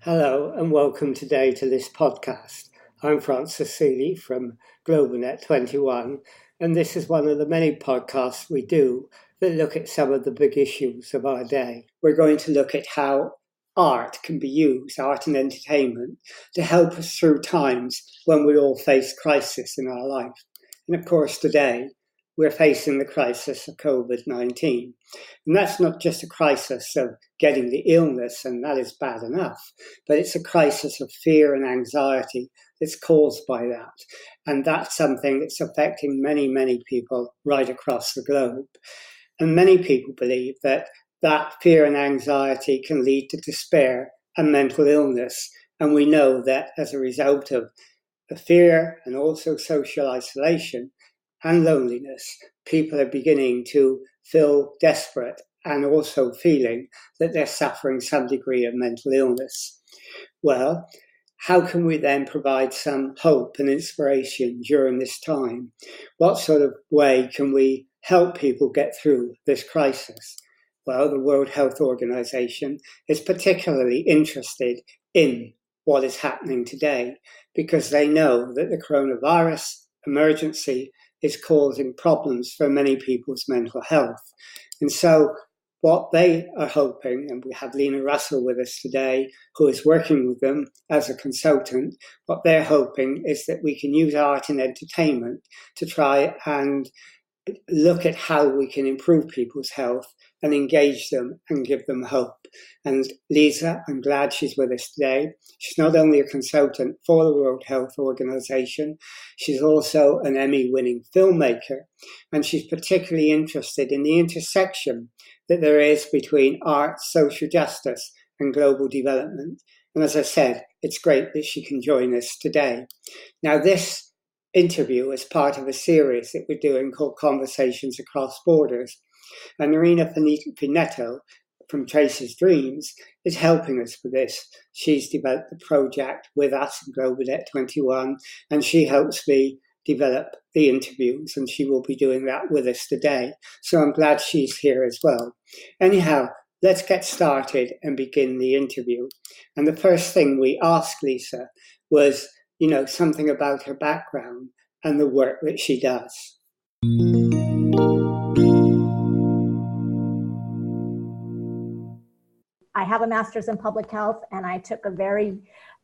Hello and welcome today to this podcast. I'm Francis Seeley from GlobalNet 21, and this is one of the many podcasts we do that look at some of the big issues of our day. We're going to look at how art can be used, art and entertainment, to help us through times when we all face crisis in our life. And of course, today we're facing the crisis of COVID 19. And that's not just a crisis of getting the illness, and that is bad enough, but it's a crisis of fear and anxiety that's caused by that. And that's something that's affecting many, many people right across the globe. And many people believe that that fear and anxiety can lead to despair and mental illness. And we know that as a result of the fear and also social isolation, and loneliness, people are beginning to feel desperate and also feeling that they're suffering some degree of mental illness. Well, how can we then provide some hope and inspiration during this time? What sort of way can we help people get through this crisis? Well, the World Health Organization is particularly interested in what is happening today because they know that the coronavirus emergency is causing problems for many people's mental health. And so, what they are hoping, and we have Lisa Russell with us today, who is working with them as a consultant, what they're hoping is that we can use art and entertainment to try and look at how we can improve people's health and engage them and give them hope. And Lisa, I'm glad she's with us today. She's not only a consultant for the World Health Organization, she's also an Emmy winning filmmaker. And she's particularly interested in the intersection that there is between art, social justice, and global development. And as I said, it's great that she can join us today. Now, this interview is part of a series that we're doing called Conversations Across Borders. And Marina Finetto from Trace's Dreams is helping us with this. She's developed the project with us in GlobalNet 21, and she helps me develop the interviews, and she will be doing that with us today. So I'm glad she's here as well. Anyhow, let's get started and begin the interview. And the first thing we asked Lisa was, you know, something about her background and the work that she does. Have a master's in public health, and I took a very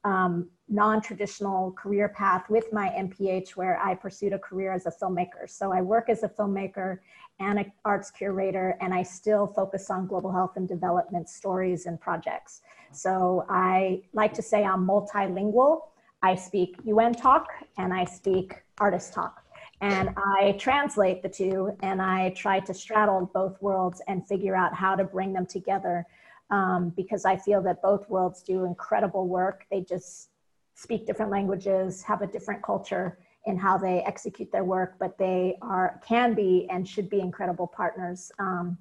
um, non traditional career path with my MPH where I pursued a career as a filmmaker. So I work as a filmmaker and an arts curator, and I still focus on global health and development stories and projects. So I like to say I'm multilingual. I speak UN talk and I speak artist talk. And I translate the two and I try to straddle both worlds and figure out how to bring them together um, because I feel that both worlds do incredible work. They just speak different languages, have a different culture in how they execute their work, but they are can be and should be incredible partners um,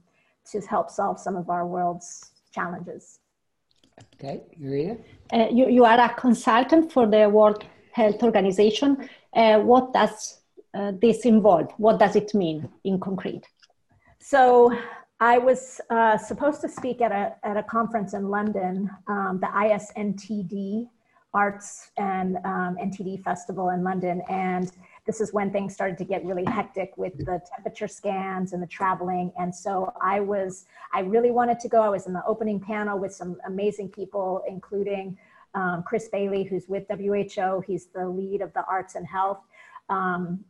to help solve some of our world's challenges. Okay, Maria. Uh, you, you are a consultant for the World Health Organization. Uh, what does uh, this involve? What does it mean in concrete? So I was uh, supposed to speak at a, at a conference in London, um, the ISNTD Arts and um, NTD Festival in London. And this is when things started to get really hectic with the temperature scans and the traveling. And so I was, I really wanted to go. I was in the opening panel with some amazing people, including um, Chris Bailey, who's with WHO. He's the lead of the arts and health. Um,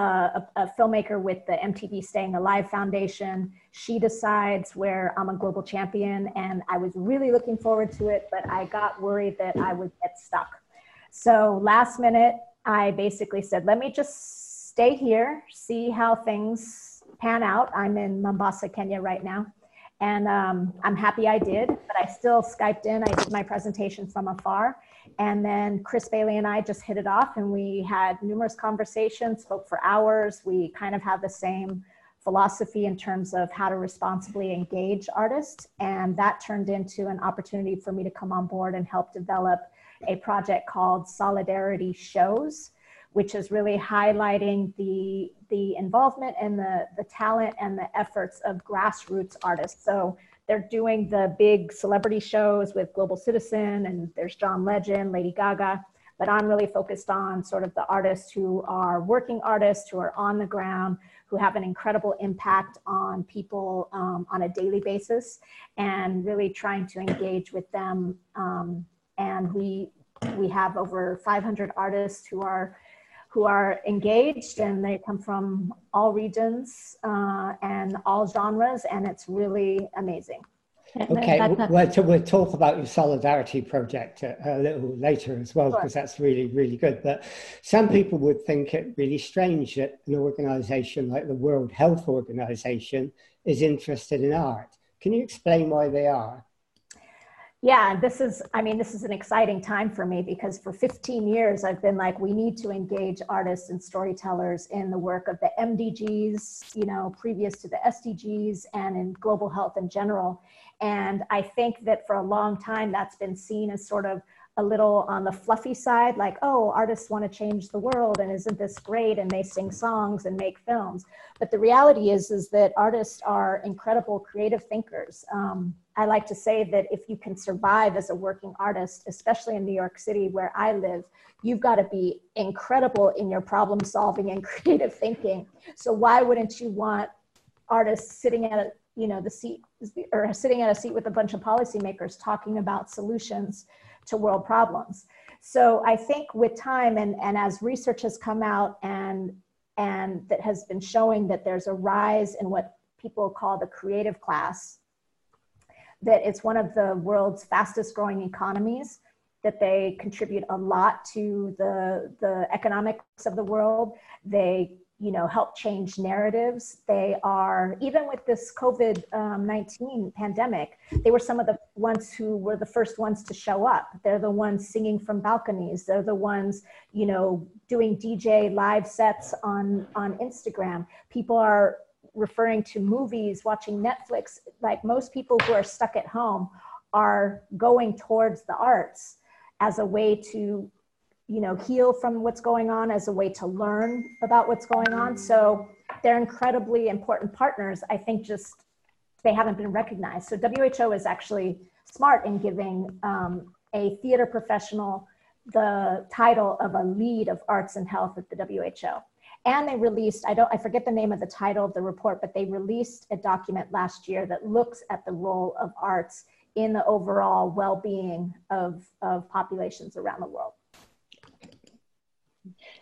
a, a, filmmaker with the MTV Staying Alive Foundation. She decides where I'm a global champion, and I was really looking forward to it, but I got worried that I would get stuck. So last minute, I basically said, let me just stay here, see how things pan out. I'm in Mombasa, Kenya right now. And um, I'm happy I did, but I still Skyped in. I did my presentation from afar. And then Chris Bailey and I just hit it off and we had numerous conversations, spoke for hours. We kind of have the same philosophy in terms of how to responsibly engage artists. And that turned into an opportunity for me to come on board and help develop a project called Solidarity Shows, which is really highlighting the the involvement and the the talent and the efforts of grassroots artists. So they're doing the big celebrity shows with Global Citizen and there's John Legend, Lady Gaga. But I'm really focused on sort of the artists who are working artists, who are on the ground, who have an incredible impact on people um, on a daily basis, and really trying to engage with them. Um, and we we have over 500 artists who are who are engaged and they come from all regions uh, and all genres and it's really amazing. Okay well, we'll talk about your solidarity project a, a little later as well because sure. that's really really good but some people would think it really strange that an organization like the world health organization is interested in art. Can you explain why they are yeah this is i mean this is an exciting time for me because for 15 years i've been like we need to engage artists and storytellers in the work of the mdgs you know previous to the sdgs and in global health in general and i think that for a long time that's been seen as sort of a little on the fluffy side, like, oh, artists want to change the world and isn't this great? And they sing songs and make films. But the reality is, is that artists are incredible creative thinkers. Um, I like to say that if you can survive as a working artist, especially in New York City where I live, you've got to be incredible in your problem solving and creative thinking. So why wouldn't you want artists sitting at a you know the seat or sitting at a seat with a bunch of policymakers talking about solutions to world problems. So I think with time and, and as research has come out and, and that has been showing that there's a rise in what people call the creative class, that it's one of the world's fastest growing economies, that they contribute a lot to the, the economics of the world. They you know help change narratives. They are even with this covid-19 um, pandemic they were some of the ones who were the first ones to show up. They're the ones singing from balconies. They're the ones you know doing dj live sets on on instagram. People are referring to movies watching netflix like most people who are stuck at home are going towards the arts as a way to you know heal from what's going on as a way to learn about what's going on. So they're incredibly important partners. I think just they haven't been recognized. So who is actually smart in giving um, a theater professional the title of a lead of arts and health at the who and they released i don't i forget the name of the title of the report but they released a document last year that looks at the role of arts in the overall well-being of, of populations around the world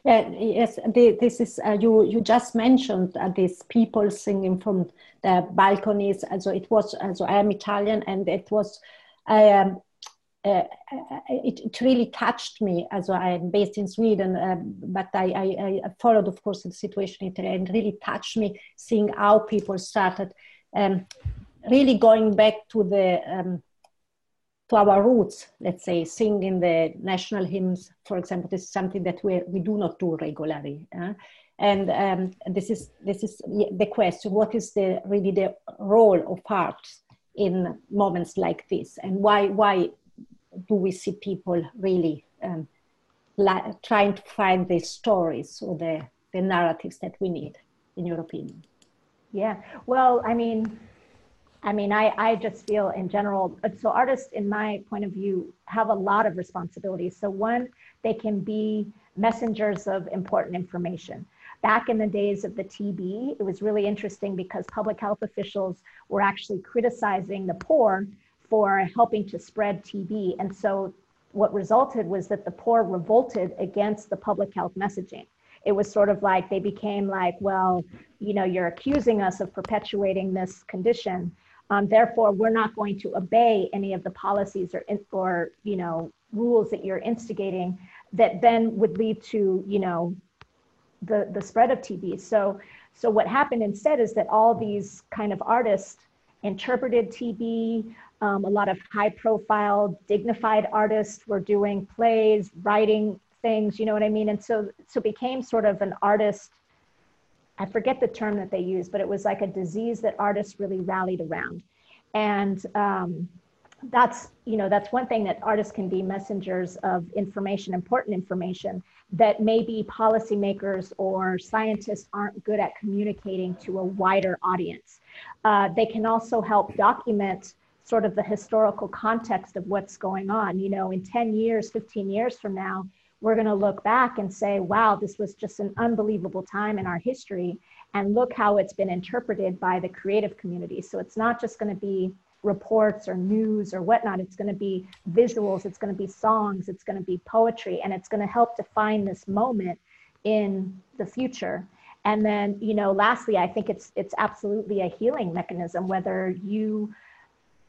yeah, yes, this is uh, you. You just mentioned uh, these people singing from the balconies. So it was. So I am Italian, and it was. Um, uh, it, it, really touched me as I am based in Sweden, uh, but I, I, I, followed, of course, the situation in Italy and really touched me seeing how people started um, really going back to the um, to our roots, let's say, singing the national hymns, for example, this is something that we, we do not do regularly. Uh? And um, this is this is the question: What is the really the role of art in moments like this, and why why do we see people really um, la- trying to find the stories or the the narratives that we need, in your opinion? Yeah, well, I mean, I mean, I, I just feel in general, so artists, in my point of view, have a lot of responsibilities. So, one, they can be messengers of important information. Back in the days of the TB, it was really interesting because public health officials were actually criticizing the poor for helping to spread TB. And so, what resulted was that the poor revolted against the public health messaging it was sort of like they became like, well, you know, you're accusing us of perpetuating this condition. Um, therefore, we're not going to obey any of the policies or, or, you know, rules that you're instigating that then would lead to, you know, the, the spread of TB. So, so what happened instead is that all these kind of artists interpreted TB. Um, a lot of high profile, dignified artists were doing plays, writing things, you know what I mean? And so, so became sort of an artist I forget the term that they used, but it was like a disease that artists really rallied around. And um, that's you know that's one thing that artists can be messengers of information important information that maybe policymakers or scientists aren't good at communicating to a wider audience uh, they can also help document sort of the historical context of what's going on. You know in 10 years 15 years from now we're going to look back and say wow this was just an unbelievable time in our history. And look how it's been interpreted by the creative community. So it's not just going to be reports or news or whatnot. It's going to be visuals, it's going to be songs, it's going to be poetry, and it's going to help define this moment in the future. And then, you know, lastly, I think it's it's absolutely a healing mechanism. Whether you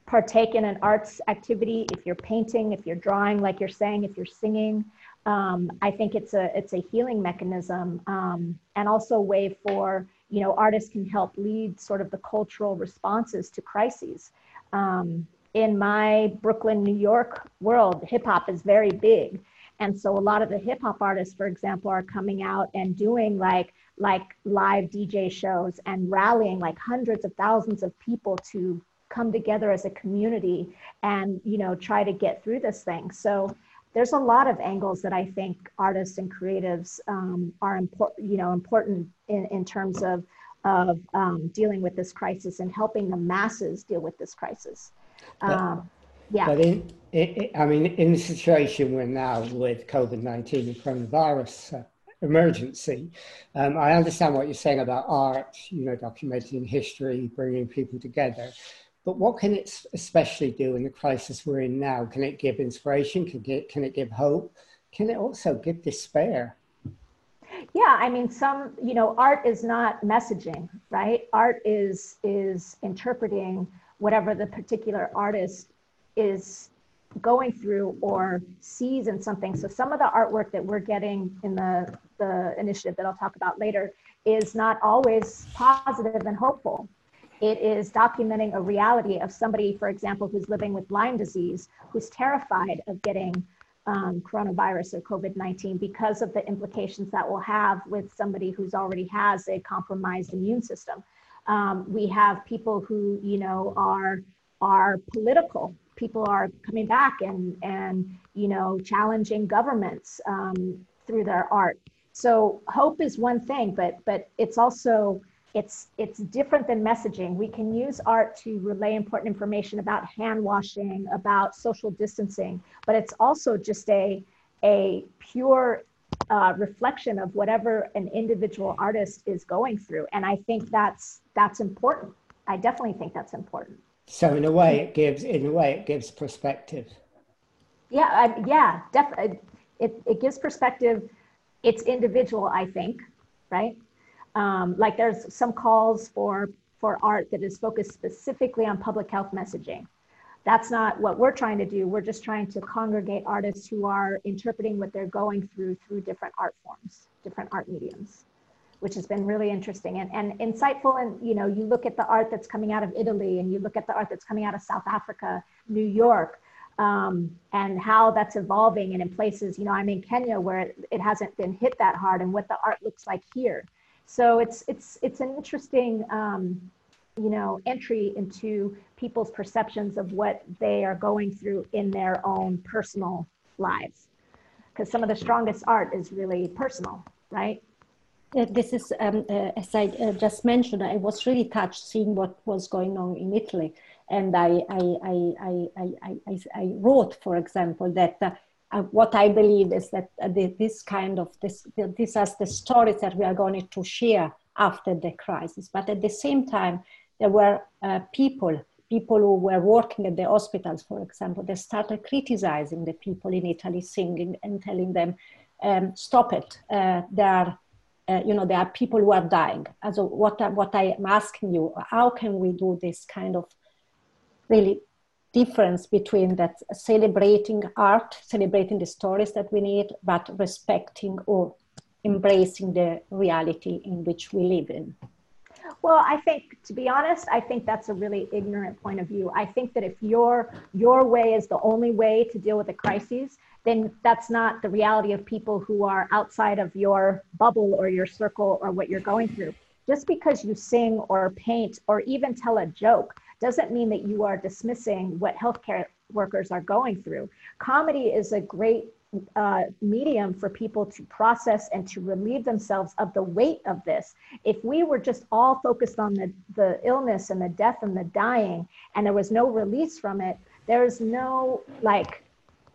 partake in an arts activity, if you're painting, if you're drawing, like you're saying, if you're singing, um, I think it's a it's a healing mechanism um, and also a way for you know artists can help lead sort of the cultural responses to crises um, in my Brooklyn, New York world, hip hop is very big. And so a lot of the hip hop artists, for example, are coming out and doing like like live DJ shows and rallying like hundreds of thousands of people to come together as a community and you know try to get through this thing. So there's a lot of angles that I think artists and creatives um, are important, you know, important in, in terms of of um, dealing with this crisis and helping the masses deal with this crisis. Um, yeah. But in, in, I mean, in the situation we're now with COVID 19 and coronavirus uh, emergency, um, I understand what you're saying about art, you know, documenting history, bringing people together. But what can it especially do in the crisis we're in now? Can it give inspiration? Can it, can it give hope? Can it also give despair? yeah i mean some you know art is not messaging right art is is interpreting whatever the particular artist is going through or sees in something so some of the artwork that we're getting in the the initiative that i'll talk about later is not always positive and hopeful it is documenting a reality of somebody for example who's living with lyme disease who's terrified of getting um, coronavirus or COVID 19 because of the implications that will have with somebody who's already has a compromised immune system. Um, we have people who, you know, are are political. People are coming back and and you know challenging governments um, through their art. So hope is one thing, but but it's also it's it's different than messaging. We can use art to relay important information about hand washing about social distancing but it's also just a a pure uh, reflection of whatever an individual artist is going through. And i think that's that's important. I definitely think that's important. So in a way it gives in a way it gives perspective. Yeah I, yeah definitely it, it gives perspective it's individual i think right um, like there's some calls for, for art that is focused specifically on public health messaging. That's not what we're trying to do. We're just trying to congregate artists who are interpreting what they're going through through different art forms, different art mediums, which has been really interesting and, and insightful. And you know, you look at the art that's coming out of Italy and you look at the art that's coming out of South Africa, New York, um, and how that's evolving. And in places, you know, I'm in Kenya where it, it hasn't been hit that hard and what the art looks like here. So it's it's it's an interesting um, you know entry into people's perceptions of what they are going through in their own personal lives. Because some of the strongest art is really personal right? Uh, this is um, uh, as i uh, just mentioned i was really touched seeing what was going on in italy and i i i i i, I, I wrote for example that uh, uh, what I believe is that uh, the, this kind of this, the, these the stories that we are going to share after the crisis. But at the same time, there were uh, people, people who were working at the hospitals, for example, they started criticizing the people in Italy, singing and telling them, um, "Stop it! Uh, there are." Uh, you know, there are people who are dying. So what, what I am asking you, how can we do this kind of really difference between that celebrating art, celebrating the stories that we need, but respecting or embracing the reality in which we live in. Well, I think, to be honest, I think that's a really ignorant point of view. I think that if your your way is the only way to deal with a crisis, then that's not the reality of people who are outside of your bubble or your circle or what you're going through. Just because you sing or paint or even tell a joke doesn't mean that you are dismissing what healthcare workers are going through. Comedy is a great uh, medium for people to process and to relieve themselves of the weight of this. If we were just all focused on the, the illness and the death and the dying, and there was no release from it, there's no like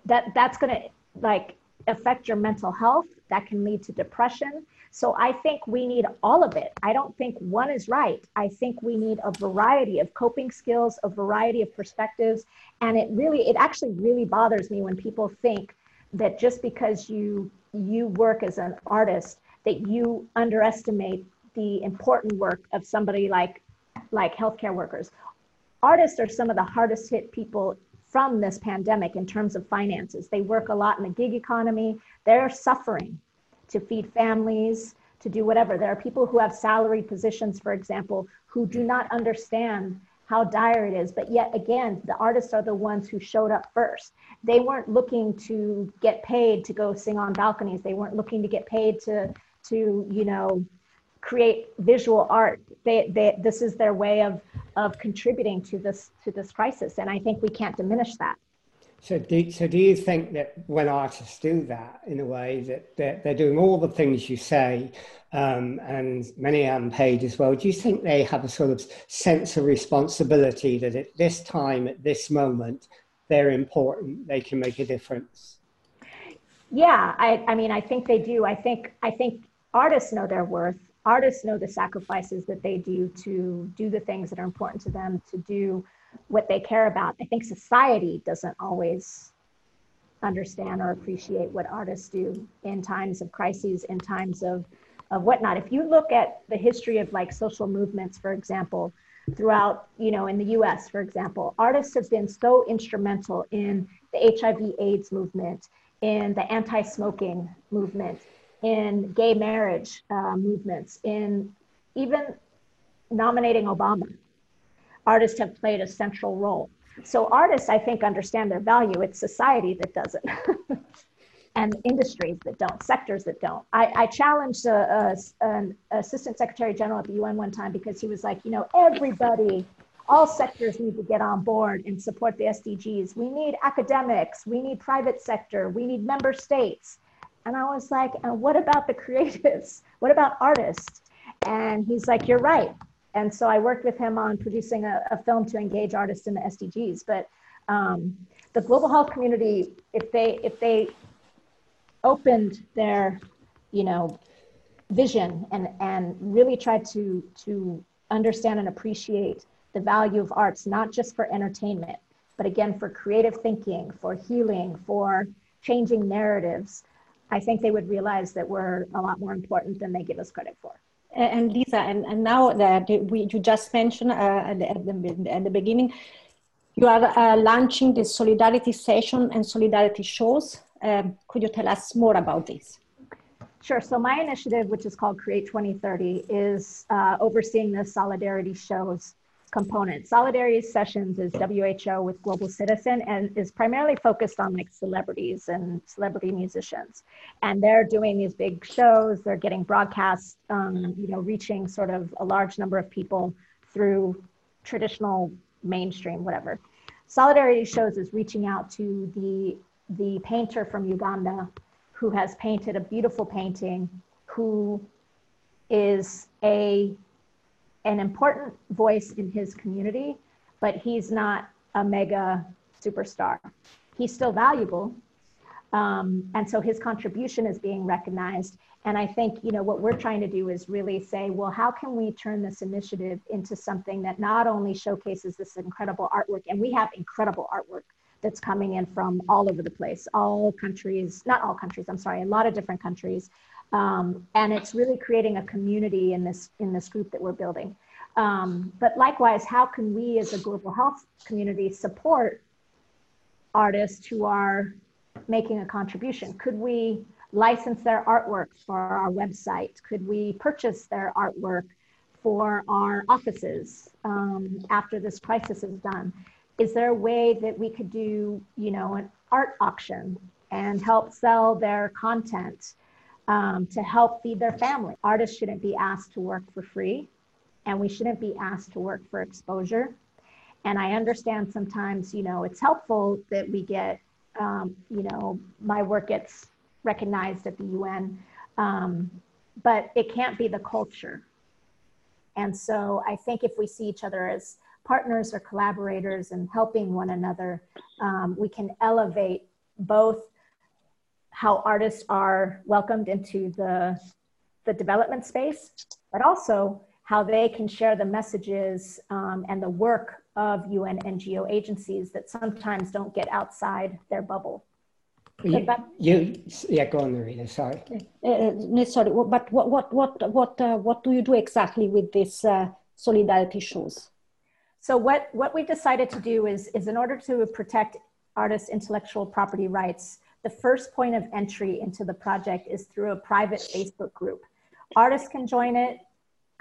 that that's to like affect your mental health. That can lead to depression. So I think we need all of it. I don't think one is right. I think we need a variety of coping skills, a variety of perspectives. And it really, it actually really bothers me when people think that just because you you work as an artist that you underestimate the important work of somebody like like healthcare workers artists are some of the hardest hit people from this pandemic in terms of finances they work a lot in the gig economy they're suffering to feed families to do whatever there are people who have salary positions for example who do not understand how dire it is. But yet again, the artists are the ones who showed up first. They weren't looking to get paid to go sing on balconies. They weren't looking to get paid to to you know create visual art. They, they this is their way of of contributing to this to this crisis, and I think we can't diminish that. So do, so do you think that when artists do that in a way that they're, they're doing all the things you say um, and many are unpaid as well, do you think they have a sort of sense of responsibility that at this time, at this moment, they're important, they can make a difference? Yeah, I, I mean, I think they do. I think, I think artists know their worth. Artists know the sacrifices that they do to do the things that are important to them, to do what they care about. I think society doesn't always understand or appreciate what artists do in times of crises, in times of, of whatnot. If you look at the history of like social movements, for example, throughout, you know, in the US, for example, artists have been so instrumental in the HIV AIDS movement, in the anti smoking movement, in gay marriage uh, movements, in even nominating Obama artists have played a central role. So artists, I think, understand their value. It's society that doesn't, and industries that don't, sectors that don't. I, I challenged a, a, an assistant secretary general at the UN one time because he was like, you know, everybody, all sectors need to get on board and support the SDGs. We need academics, we need private sector, we need member states. And I was like, and what about the creatives? What about artists? And he's like, you're right and so I worked with him on producing a, a film to engage artists in the SDGs. But um, the global health community, if they if they opened their, you know, vision and and really tried to to understand and appreciate the value of arts, not just for entertainment, but again for creative thinking, for healing, for changing narratives, I think they would realize that we're a lot more important than they give us credit for and Lisa, and, and now that we, you just mentioned uh, at, the, at, the, at the beginning, you are uh, launching the solidarity session and solidarity shows. Um, could you tell us more about this? Sure. So my initiative, which is called Create 2030, is uh, overseeing the solidarity shows component. Solidarity Sessions is WHO with Global Citizen and is primarily focused on like celebrities and celebrity musicians. And they're doing these big shows, they're getting broadcast, um, you know, reaching sort of a large number of people through traditional mainstream, whatever. Solidarity Shows is reaching out to the, the painter from Uganda who has painted a beautiful painting, who is a an important voice in his community, but he's not a mega superstar. He's still valuable. Um, and so his contribution is being recognized. And I think, you know, what we're trying to do is really say, well, how can we turn this initiative into something that not only showcases this incredible artwork, and we have incredible artwork that's coming in from all over the place, all countries, not all countries, I'm sorry, a lot of different countries, um, and it's really creating a community in this in this group that we're building. Um, but likewise, how can we as a global health community support artists who are making a contribution? Could we license their artwork for our website? Could we purchase their artwork for our offices um, after this crisis is done? Is there a way that we could do, you know, an art auction and help sell their content? Um, to help feed their family. Artists shouldn't be asked to work for free, and we shouldn't be asked to work for exposure. And I understand sometimes, you know, it's helpful that we get, um, you know, my work gets recognized at the UN, um, but it can't be the culture. And so I think if we see each other as partners or collaborators and helping one another, um, we can elevate both how artists are welcomed into the, the development space, but also how they can share the messages um, and the work of UN NGO agencies that sometimes don't get outside their bubble. You, you, yeah, go on, Marina. Sorry. Uh, uh sorry, but what what what what uh, what do you do exactly with these uh, solidarity shows? So what what we decided to do is is in order to protect artists' intellectual property rights, the first point of entry into the project is through a private Facebook group. Artists can join it,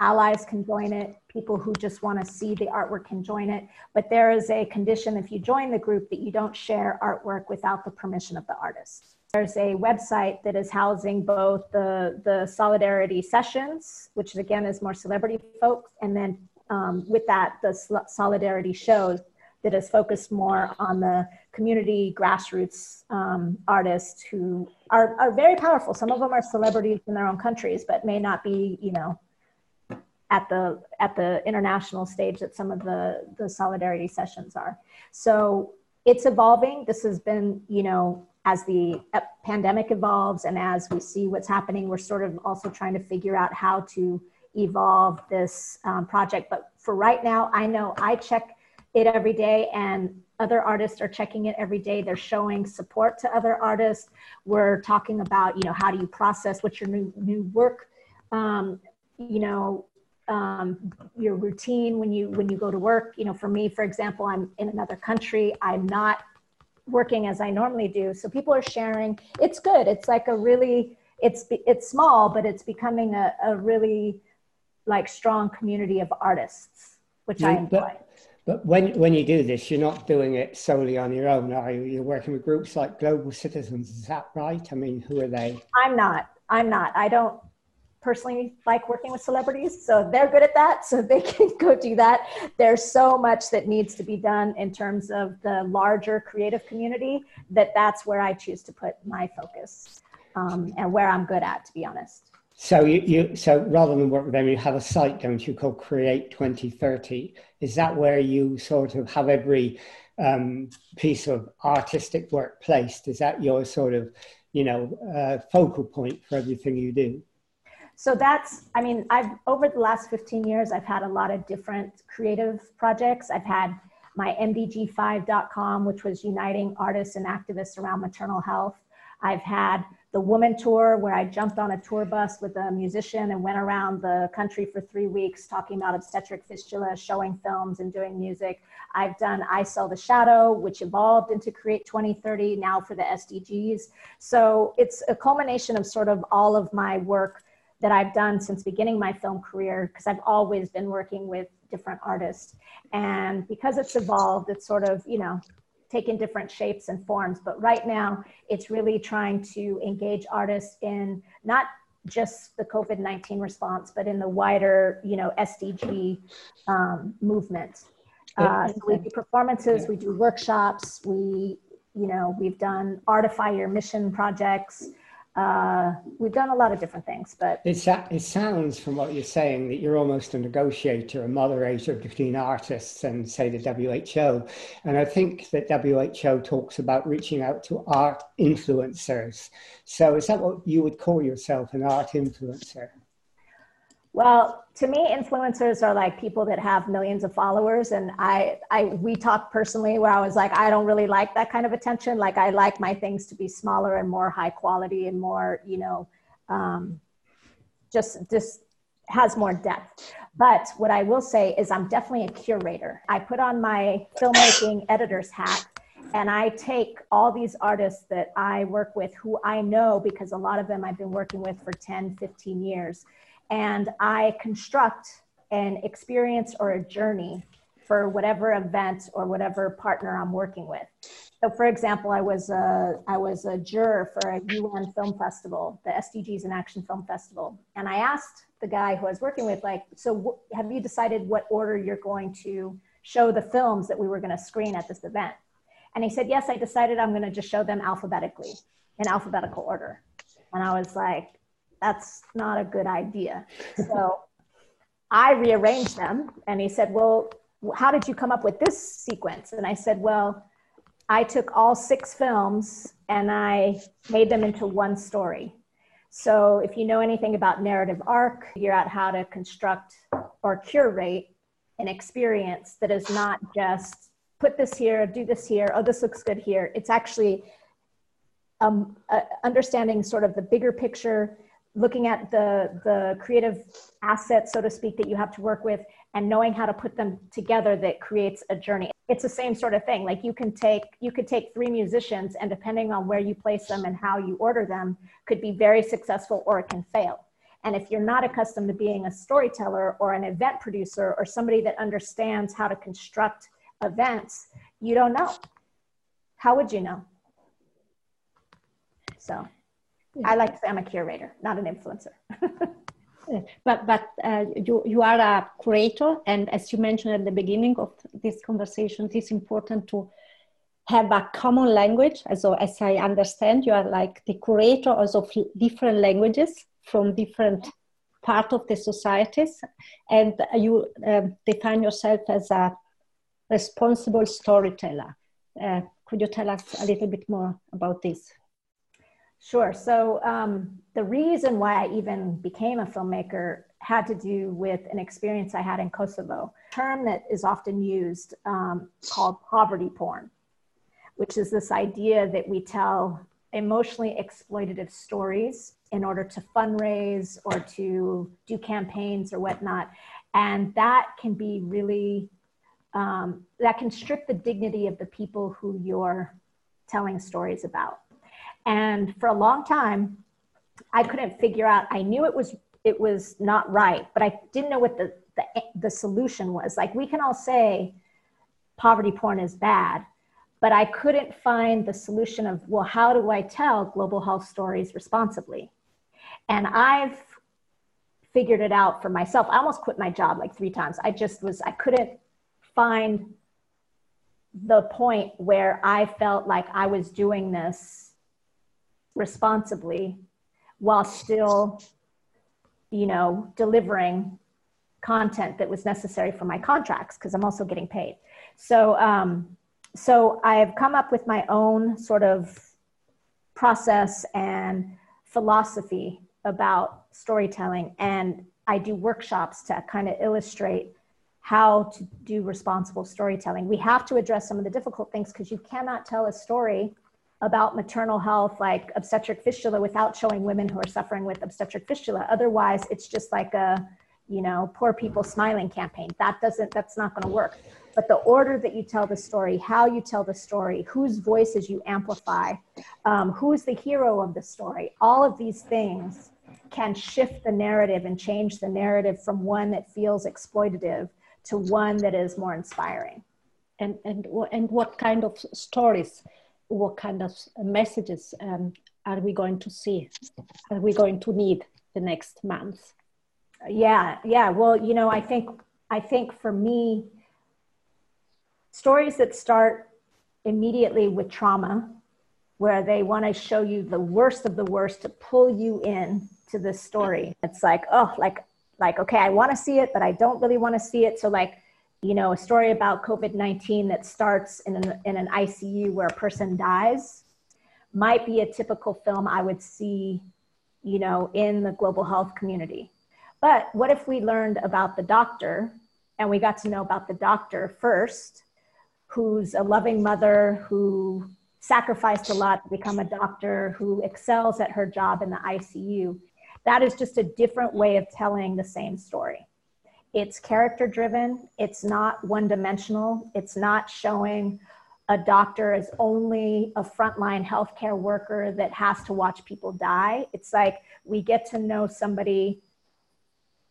allies can join it, people who just want to see the artwork can join it. But there is a condition if you join the group that you don't share artwork without the permission of the artist. There's a website that is housing both the, the solidarity sessions, which again is more celebrity folks, and then um, with that, the solidarity shows that is focused more on the community grassroots um, artists who are, are very powerful. Some of them are celebrities in their own countries, but may not be, you know, at the at the international stage that some of the the solidarity sessions are. So it's evolving. This has been, you know, as the pandemic evolves and as we see what's happening, we're sort of also trying to figure out how to evolve this um, project. But for right now, I know I check it every day and other artists are checking it every day. They're showing support to other artists. We're talking about you know how do you process what's your new new work um, you know um, your routine when you when you go to work. You know for me for example i'm in another country. I'm not working as i normally do. So people are sharing. It's good. It's like a really it's it's small but it's becoming a, a really like strong community of artists which yeah, i enjoy. but, but when when you do this you're not doing it solely on your own are you? You're working with groups like global citizens. Is that right? I mean who are they? I'm not. I'm not. I don't personally like working with celebrities, so they're good at that, so they can go do that. There's so much that needs to be done in terms of the larger creative community that that's where I choose to put my focus um, and where I'm good at, to be honest. So you, you so rather than work with them, you have a site, don't you, called Create 2030. Is that where you sort of have every um, piece of artistic work placed? Is that your sort of, you know, uh, focal point for everything you do? so that's i mean i've over the last 15 years i've had a lot of different creative projects i've had my mdg5.com which was uniting artists and activists around maternal health i've had the woman tour where i jumped on a tour bus with a musician and went around the country for three weeks talking about obstetric fistula showing films and doing music i've done i sell the shadow which evolved into create 2030 now for the sdgs so it's a culmination of sort of all of my work that I've done since beginning my film career because I've always been working with different artists. And because it's evolved, it's sort of, you know, taken different shapes and forms. But right now, it's really trying to engage artists in not just the COVID 19 response, but in the wider, you know, SDG um, movement. Uh, so we do performances, we do workshops, we, you know, we've done Artify Your Mission projects uh, we've done a lot of different things, but it, it sounds from what you're saying that you're almost a negotiator, a moderator between artists and, say, the WHO. And I think that WHO talks about reaching out to art influencers. So, is that what you would call yourself, an art influencer? Well, to me, influencers are like people that have millions of followers, and I, I, we talked personally where I was like, I don't really like that kind of attention. Like, I like my things to be smaller and more high quality and more, you know, um, just just has more depth. But what I will say is, I'm definitely a curator. I put on my filmmaking editor's hat and I take all these artists that I work with who I know because a lot of them I've been working with for 10, 15 years and I construct an experience or a journey for whatever event or whatever partner I'm working with. So, for example, I was a, I was a juror for a UN film festival, the SDGs in Action Film Festival, and I asked the guy who I was working with, like, so have you decided what order you're going to show the films that we were going to screen at this event? And he said, Yes, I decided I'm going to just show them alphabetically in alphabetical order. And I was like, That's not a good idea. So I rearranged them. And he said, Well, how did you come up with this sequence? And I said, Well, I took all six films and I made them into one story. So if you know anything about narrative arc, figure out how to construct or curate an experience that is not just put this here, do this here, oh, this looks good here. It's actually um, uh, understanding sort of the bigger picture looking at the the creative assets so to speak that you have to work with and knowing how to put them together that creates a journey. It's the same sort of thing. Like you can take you could take three musicians and depending on where you place them and how you order them could be very successful or it can fail. And if you're not accustomed to being a storyteller or an event producer or somebody that understands how to construct events you don't know. How would you know? So I like to say I'm a curator, not an influencer. but but uh, you you are a curator, and as you mentioned at the beginning of this conversation, it is important to have a common language. So as I understand, you are like the curator also of different languages from different part of the societies, and you um, define yourself as a responsible storyteller. Uh, could you tell us a little bit more about this? Sure. So um, the reason why I even became a filmmaker had to do with an experience I had in Kosovo. A term that is often used um, called poverty porn, which is this idea that we tell emotionally exploitative stories in order to fundraise or to do campaigns or whatnot. And that can be really, um, that can strip the dignity of the people who you're telling stories about. And for a long time, I couldn't figure out. I knew it was it was not right, but I didn't know what the the, the solution was. Like we can all say poverty porn is bad, but I couldn't find the solution of well, how do I tell global health stories responsibly? And I've figured it out for myself. I almost quit my job like three times. I just was I couldn't find the point where I felt like I was doing this responsibly while still you know delivering content that was necessary for my contracts because i'm also getting paid. So um, so i've come up with my own sort of process and philosophy about storytelling and i do workshops to kind of illustrate how to do responsible storytelling. We have to address some of the difficult things because you cannot tell a story about maternal health, like obstetric fistula, without showing women who are suffering with obstetric fistula. Otherwise, it's just like a, you know, poor people smiling campaign. That doesn't, that's not going to work. But the order that you tell the story, how you tell the story, whose voices you amplify, um, who's the hero of the story, all of these things can shift the narrative and change the narrative from one that feels exploitative to one that is more inspiring. And, and, and what kind of stories what kind of messages um, are we going to see? Are we going to need the next month? Yeah, yeah. Well, you know, I think I think for me, stories that start immediately with trauma, where they want to show you the worst of the worst to pull you in to the story. It's like, oh, like like okay, I want to see it, but I don't really want to see it. So like you know, a story about COVID 19 that starts in an, in an ICU where a person dies might be a typical film I would see, you know, in the global health community. But what if we learned about the doctor and we got to know about the doctor first, who's a loving mother who sacrificed a lot to become a doctor, who excels at her job in the ICU? That is just a different way of telling the same story. It's character driven, it's not one dimensional, it's not showing a doctor as only a frontline healthcare worker that has to watch people die. It's like we get to know somebody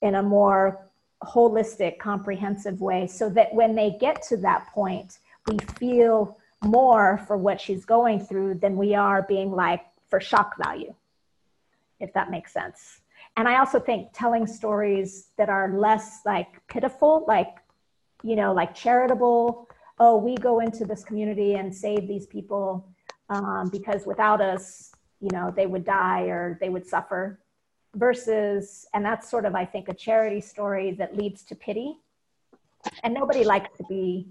in a more holistic, comprehensive way so that when they get to that point, we feel more for what she's going through than we are being like for shock value, if that makes sense and i also think telling stories that are less like pitiful like you know, like charitable, oh, we go into this community and save these people um, because without us, you know, they would die or they would suffer. Versus, and that's sort of, I think, a charity story that leads to pity. And nobody likes to be,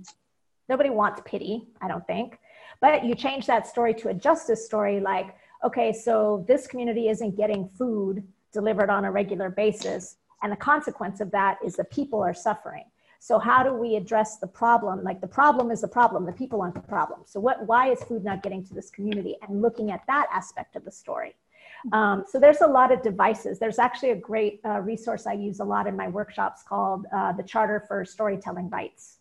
nobody wants pity, I don't think. But you change that story to a justice story like, okay, so this community isn't getting food delivered on a regular basis. And the consequence of that is the people are suffering. So how do we address the problem? Like the problem is the problem, the people aren't the problem. So what, why is food not getting to this community? And looking at that aspect of the story. Um, so there's a lot of devices. There's actually a great uh, resource I use a lot in my workshops called uh, the Charter for Storytelling Rights.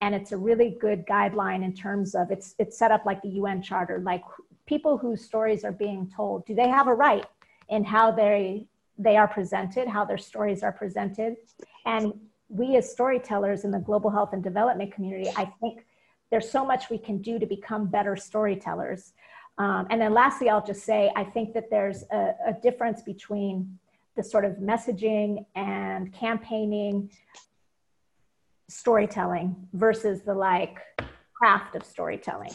And it's a really good guideline in terms of it's, it's set up like the UN Charter, like people whose stories are being told, do they have a right in how they, they are presented, how their stories are presented? And we as storytellers in the global health and development community, I think there's so much we can do to become better storytellers. Um, and then lastly, I'll just say, I think that there's a, a difference between the sort of messaging and campaigning storytelling versus the like craft of storytelling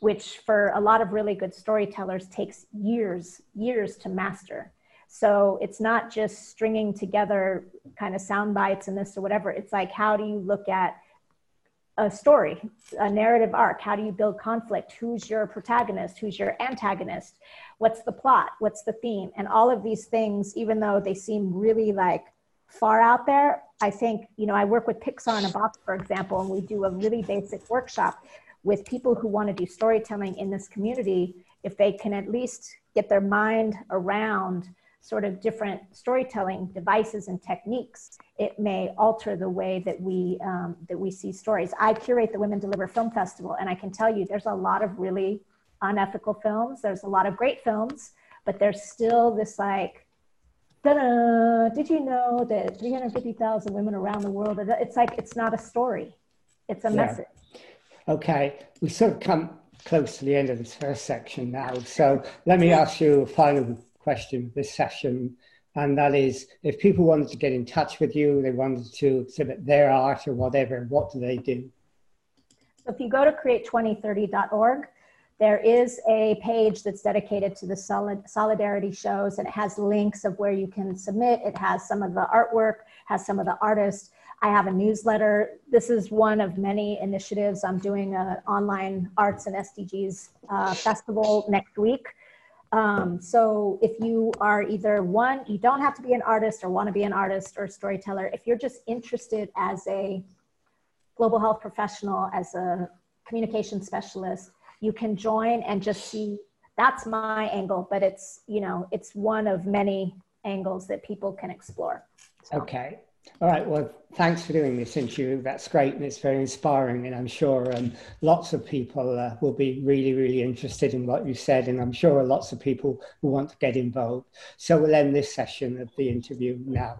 which for a lot of really good storytellers takes years years to master so it's not just stringing together kind of sound bites and this or whatever. It's like, how do you look at a story, a narrative arc? How do you build conflict? Who's your protagonist? Who's your antagonist? What's the plot? What's the theme? And all of these things, even though they seem really like far out there, I think, you know, I work with Pixar in a Box, for example, and we do a really basic workshop with people who want to do storytelling in this community. If they can at least get their mind around sort of different storytelling devices and techniques, it may alter the way that we um, that we see stories. I curate the Women Deliver Film Festival, and I can tell you, there's a lot of really unethical films. There's a lot of great films, but there's still this like, da did you know that 350,000 women around the world? It's like it's not a story; it's a yeah. message. Okay, we sort of come close to the end of this first section now. So let me ask you a final question this session, and that is if people wanted to get in touch with you, they wanted to exhibit their art or whatever, what do they do? So if you go to create2030.org, there is a page that's dedicated to the solid, solidarity shows and it has links of where you can submit. It has some of the artwork, has some of the artists. I have a newsletter. This is one of many initiatives. I'm doing an online arts and SDGs uh, festival next week um, so if you are either one, you don't have to be an artist or want to be an artist or storyteller. If you're just interested as a global health professional, as a communication specialist, you can join and just see that's my angle, but it's, you know, it's one of many angles that people can explore. So. Okay. All right. Well, thanks for doing this interview. That's great and it's very inspiring. And I'm sure um, lots of people uh, will be really, really interested in what you said. And I'm sure lots of people will want to get involved. So we'll end this session of the interview now.